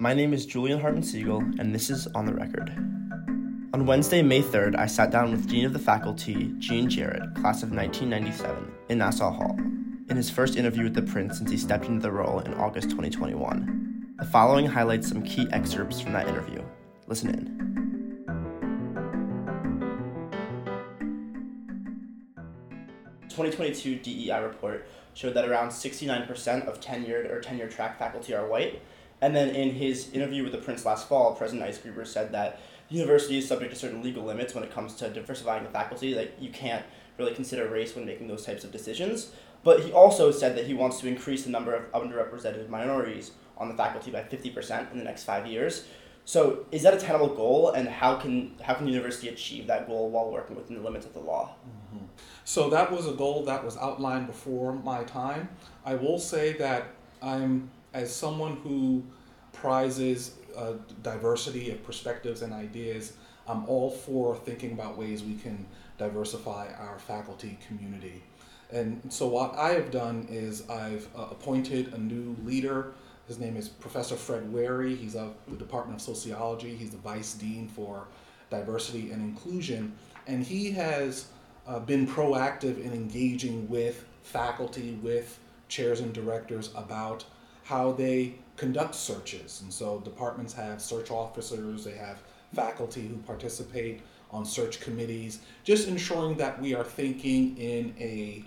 My name is Julian Hartman Sigall, and this is On the Record. On Wednesday, May 3rd, I sat down with Dean of the Faculty, Gene Jarrett, class of 1997, in Nassau Hall, in his first interview with the Prince since he stepped into the role in August 2021. The following highlights some key excerpts from that interview. Listen in. 2022 DEI report showed that around 69% of tenured or tenure track faculty are white. And then in his interview with the Prince last fall, President Eisgruber said that the university is subject to certain legal limits when it comes to diversifying the faculty. Like you can't really consider race when making those types of decisions. But he also said that he wants to increase the number of underrepresented minorities on the faculty by 50% in the next five years. So is that a tenable goal, and how can how can the university achieve that goal while working within the limits of the law? Mm-hmm. So that was a goal that was outlined before my time. I will say that I'm as someone who prizes uh, diversity of perspectives and ideas. I'm all for thinking about ways we can diversify our faculty community. And so what I have done is I've uh, appointed a new leader his name is Professor Fred Wherry. He's of the Department of Sociology. He's the Vice Dean for Diversity and Inclusion. And he has uh, been proactive in engaging with faculty, with chairs and directors about how they conduct searches. And so departments have search officers, they have faculty who participate on search committees, just ensuring that we are thinking in a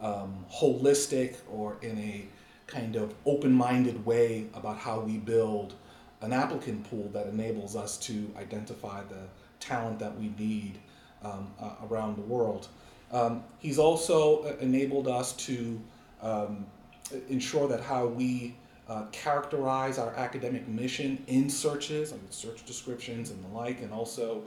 um, holistic or in a kind of open-minded way about how we build an applicant pool that enables us to identify the talent that we need um, uh, around the world. Um, he's also uh, enabled us to um, ensure that how we uh, characterize our academic mission in searches, like search descriptions and the like, and also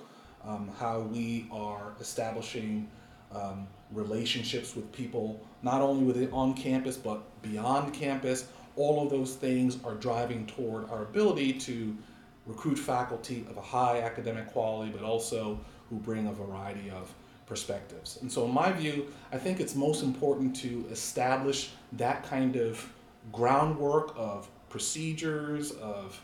um, how we are establishing um, relationships with people, not only within on campus but beyond campus. All of those things are driving toward our ability to recruit faculty of a high academic quality, but also who bring a variety of perspectives. And so, in my view, I think it's most important to establish that kind of groundwork of procedures, of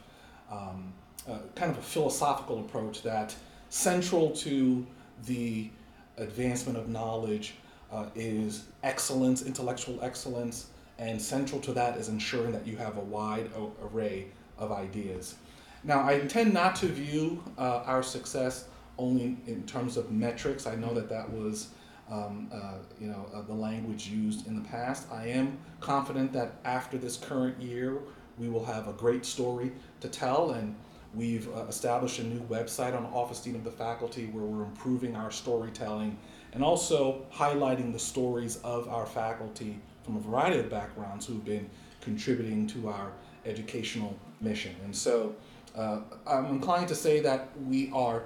um, uh, kind of a philosophical approach that central to the advancement of knowledge uh, is excellence, intellectual excellence, and central to that is ensuring that you have a wide array of ideas. Now, I intend not to view uh, our success only in terms of metrics. I know that that was, um, uh, you know, uh, the language used in the past. I am confident that after this current year, we will have a great story to tell, and we've uh, established a new website on Office Dean of the Faculty where we're improving our storytelling and also highlighting the stories of our faculty from a variety of backgrounds who've been contributing to our educational mission. And so uh, I'm inclined to say that we are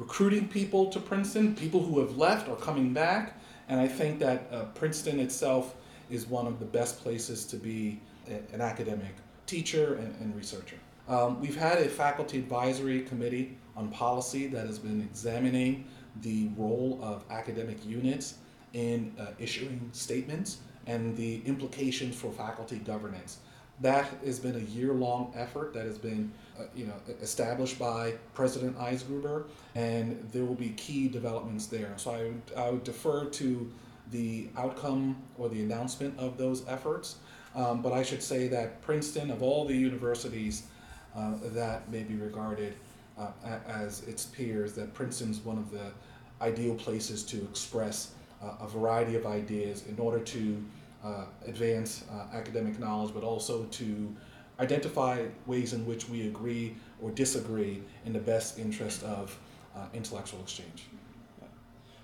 recruiting people to Princeton, people who have left or coming back, and I think that uh, Princeton itself is one of the best places to be a, an academic teacher and, and researcher. Um, we've had a faculty advisory committee on policy that has been examining the role of academic units in uh, issuing statements and the implications for faculty governance. That has been a year-long effort that has been, uh, you know, established by President Eisgruber, and there will be key developments there. So I would, I would defer to the outcome or the announcement of those efforts. Um, but I should say that Princeton, of all the universities uh, that may be regarded uh, as its peers, that Princeton's one of the ideal places to express uh, a variety of ideas in order to advance uh, academic knowledge, but also to identify ways in which we agree or disagree in the best interest of uh, intellectual exchange.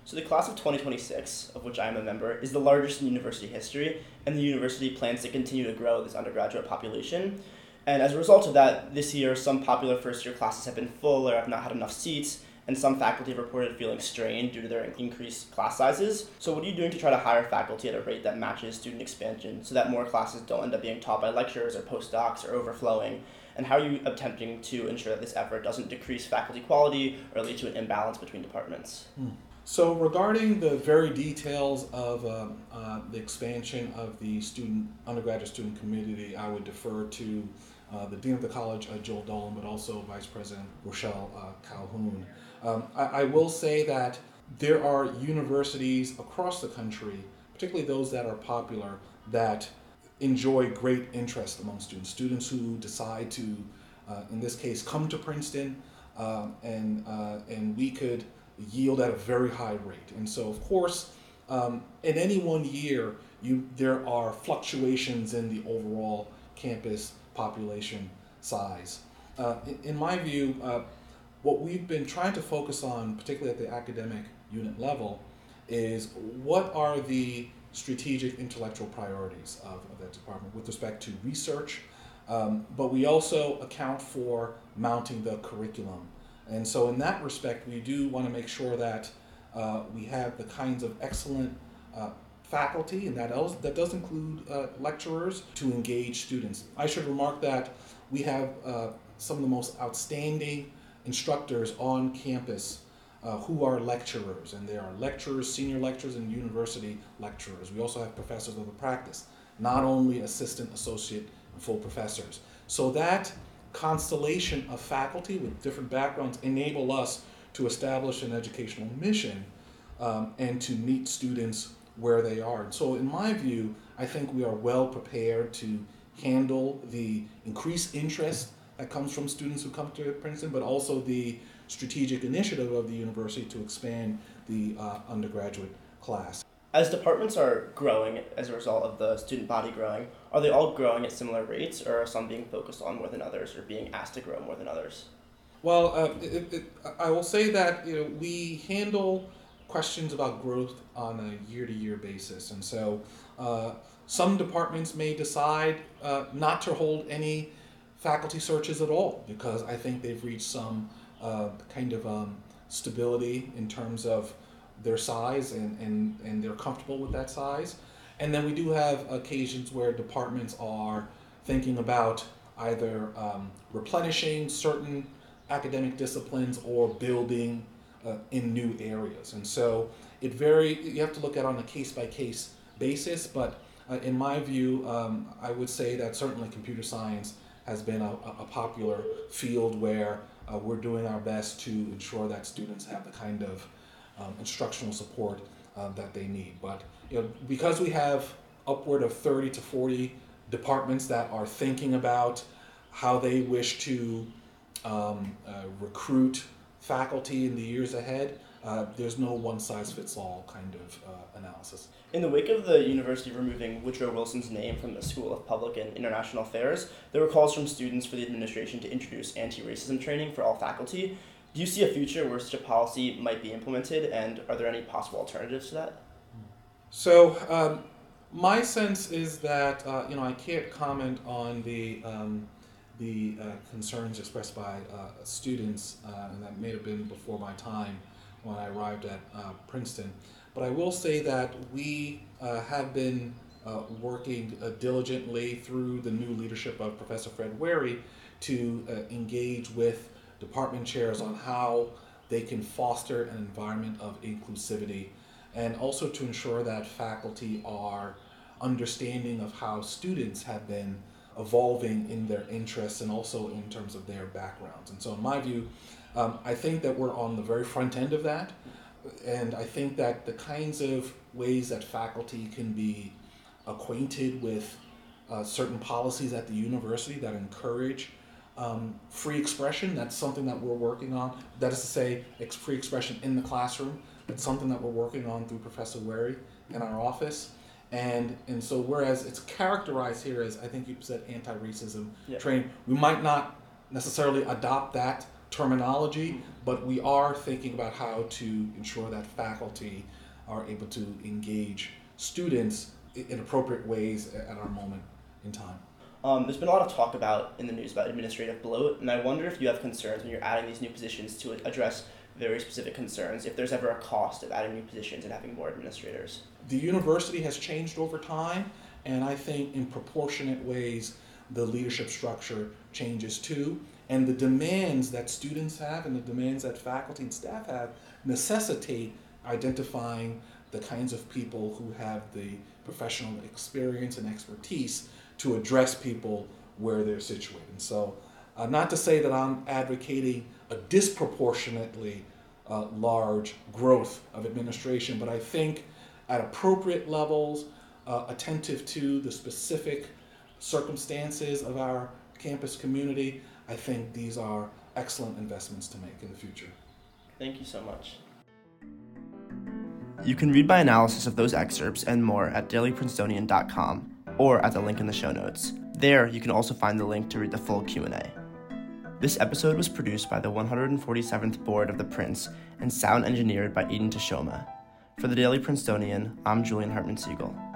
So the class of 2026, of which I am a member, is the largest in university history, and the university plans to continue to grow this undergraduate population. And as a result of that, this year some popular first year classes have been full or have not had enough seats, and some faculty have reported feeling strained due to their increased class sizes. So, what are you doing to try to hire faculty at a rate that matches student expansion so that more classes don't end up being taught by lecturers or postdocs or overflowing? And how are you attempting to ensure that this effort doesn't decrease faculty quality or lead to an imbalance between departments? Hmm. So regarding the very details of um, uh, the expansion of the student undergraduate student community, I would defer to uh, the dean of the college, uh, Jill Dolan, but also Vice President Rochelle uh, Calhoun. Um, I, I, will say that there are universities across the country, particularly those that are popular, that enjoy great interest among students. Students who decide to, uh, in this case, come to Princeton, um, and uh, and we could yield at a very high rate. And so, of course, um, in any one year, you there are fluctuations in the overall campus population size. Uh, in, in, my view, uh, what we've been trying to focus on, particularly at the academic unit level, is what are the strategic intellectual priorities of, of that department with respect to research, um, but we also account for mounting the curriculum and so, in that respect, we do want to make sure that uh, we have the kinds of excellent uh, faculty, and that, else, that does include uh, lecturers, to engage students. I should remark that we have uh, some of the most outstanding instructors on campus uh, who are lecturers, and there are lecturers, senior lecturers, and university lecturers. We also have professors of the practice, not only assistant, associate, and full professors. So that constellation of faculty with different backgrounds enable us to establish an educational mission um, and to meet students where they are. And so, in my view, I think we are well prepared to handle the increased interest that comes from students who come to Princeton, but also the strategic initiative of the university to expand the uh, undergraduate class. As departments are growing as a result of the student body growing, are they all growing at similar rates, or are some being focused on more than others, or being asked to grow more than others? Well, uh, it, it, I will say that you know we handle questions about growth on a year-to-year basis, and so uh, some departments may decide uh, not to hold any faculty searches at all because I think they've reached some uh, kind of um, stability in terms of their size and, and, and they're comfortable with that size. And then we do have occasions where departments are thinking about either um, replenishing certain academic disciplines or building uh, in new areas. And so it very you have to look at on a case by case basis. But uh, in my view, um, I would say that certainly computer science has been a, a popular field where uh, we're doing our best to ensure that students have the kind of um, instructional support uh, that they need. But you know, because we have upward of 30 to 40 departments that are thinking about how they wish to um, uh, recruit faculty in the years ahead, uh, there's no one size fits all kind of uh, analysis. In the wake of the university removing Woodrow Wilson's name from the School of Public and International Affairs, there were calls from students for the administration to introduce anti racism training for all faculty. Do you see a future where such a policy might be implemented, and are there any possible alternatives to that? So, um, my sense is that uh, you know I can't comment on the um, the uh, concerns expressed by uh, students, uh, and that may have been before my time when I arrived at uh, Princeton. But I will say that we uh, have been working diligently through the new leadership of Professor Fred Wherry to engage with department chairs on how they can foster an environment of inclusivity and also to ensure that faculty are understanding of how students have been evolving in their interests and also in terms of their backgrounds. And so, in my view, um, I think that we're on the very front end of that. And I think that the kinds of ways that faculty can be acquainted with uh, certain policies at the university that encourage um, free expression, that's something that we're working on. That is to say, ex- free expression in the classroom. That's something that we're working on through Professor Wherry in our office. And and so whereas it's characterized here as I think you said anti-racism yeah. training, we might not necessarily adopt that terminology, mm-hmm. but we are thinking about how to ensure that faculty are able to engage students in appropriate ways at our moment in time. Um, there's been a lot of talk about in the news about administrative bloat, and I wonder if you have concerns when you're adding these new positions to address very specific concerns. If there's ever a cost of adding new positions and having more administrators. The university has changed over time, and I think in proportionate ways the leadership structure changes too, and the demands that students have and the demands that faculty and staff have necessitate identifying the kinds of people who have the professional experience and expertise to address people where they're situated. And so, uh, not to say that I'm advocating a disproportionately uh, large growth of administration, but I think at appropriate levels, uh, attentive to the specific circumstances of our campus community, I think these are excellent investments to make in the future. Thank you so much. You can read my analysis of those excerpts and more at dailyprincetonian.com or at the link in the show notes. There, you can also find the link to read the full Q&A. This episode was produced by the 147th Board of the Prince and sound engineered by Eden Teshome. For the Daily Princetonian, I'm Julian Hartman Sigall.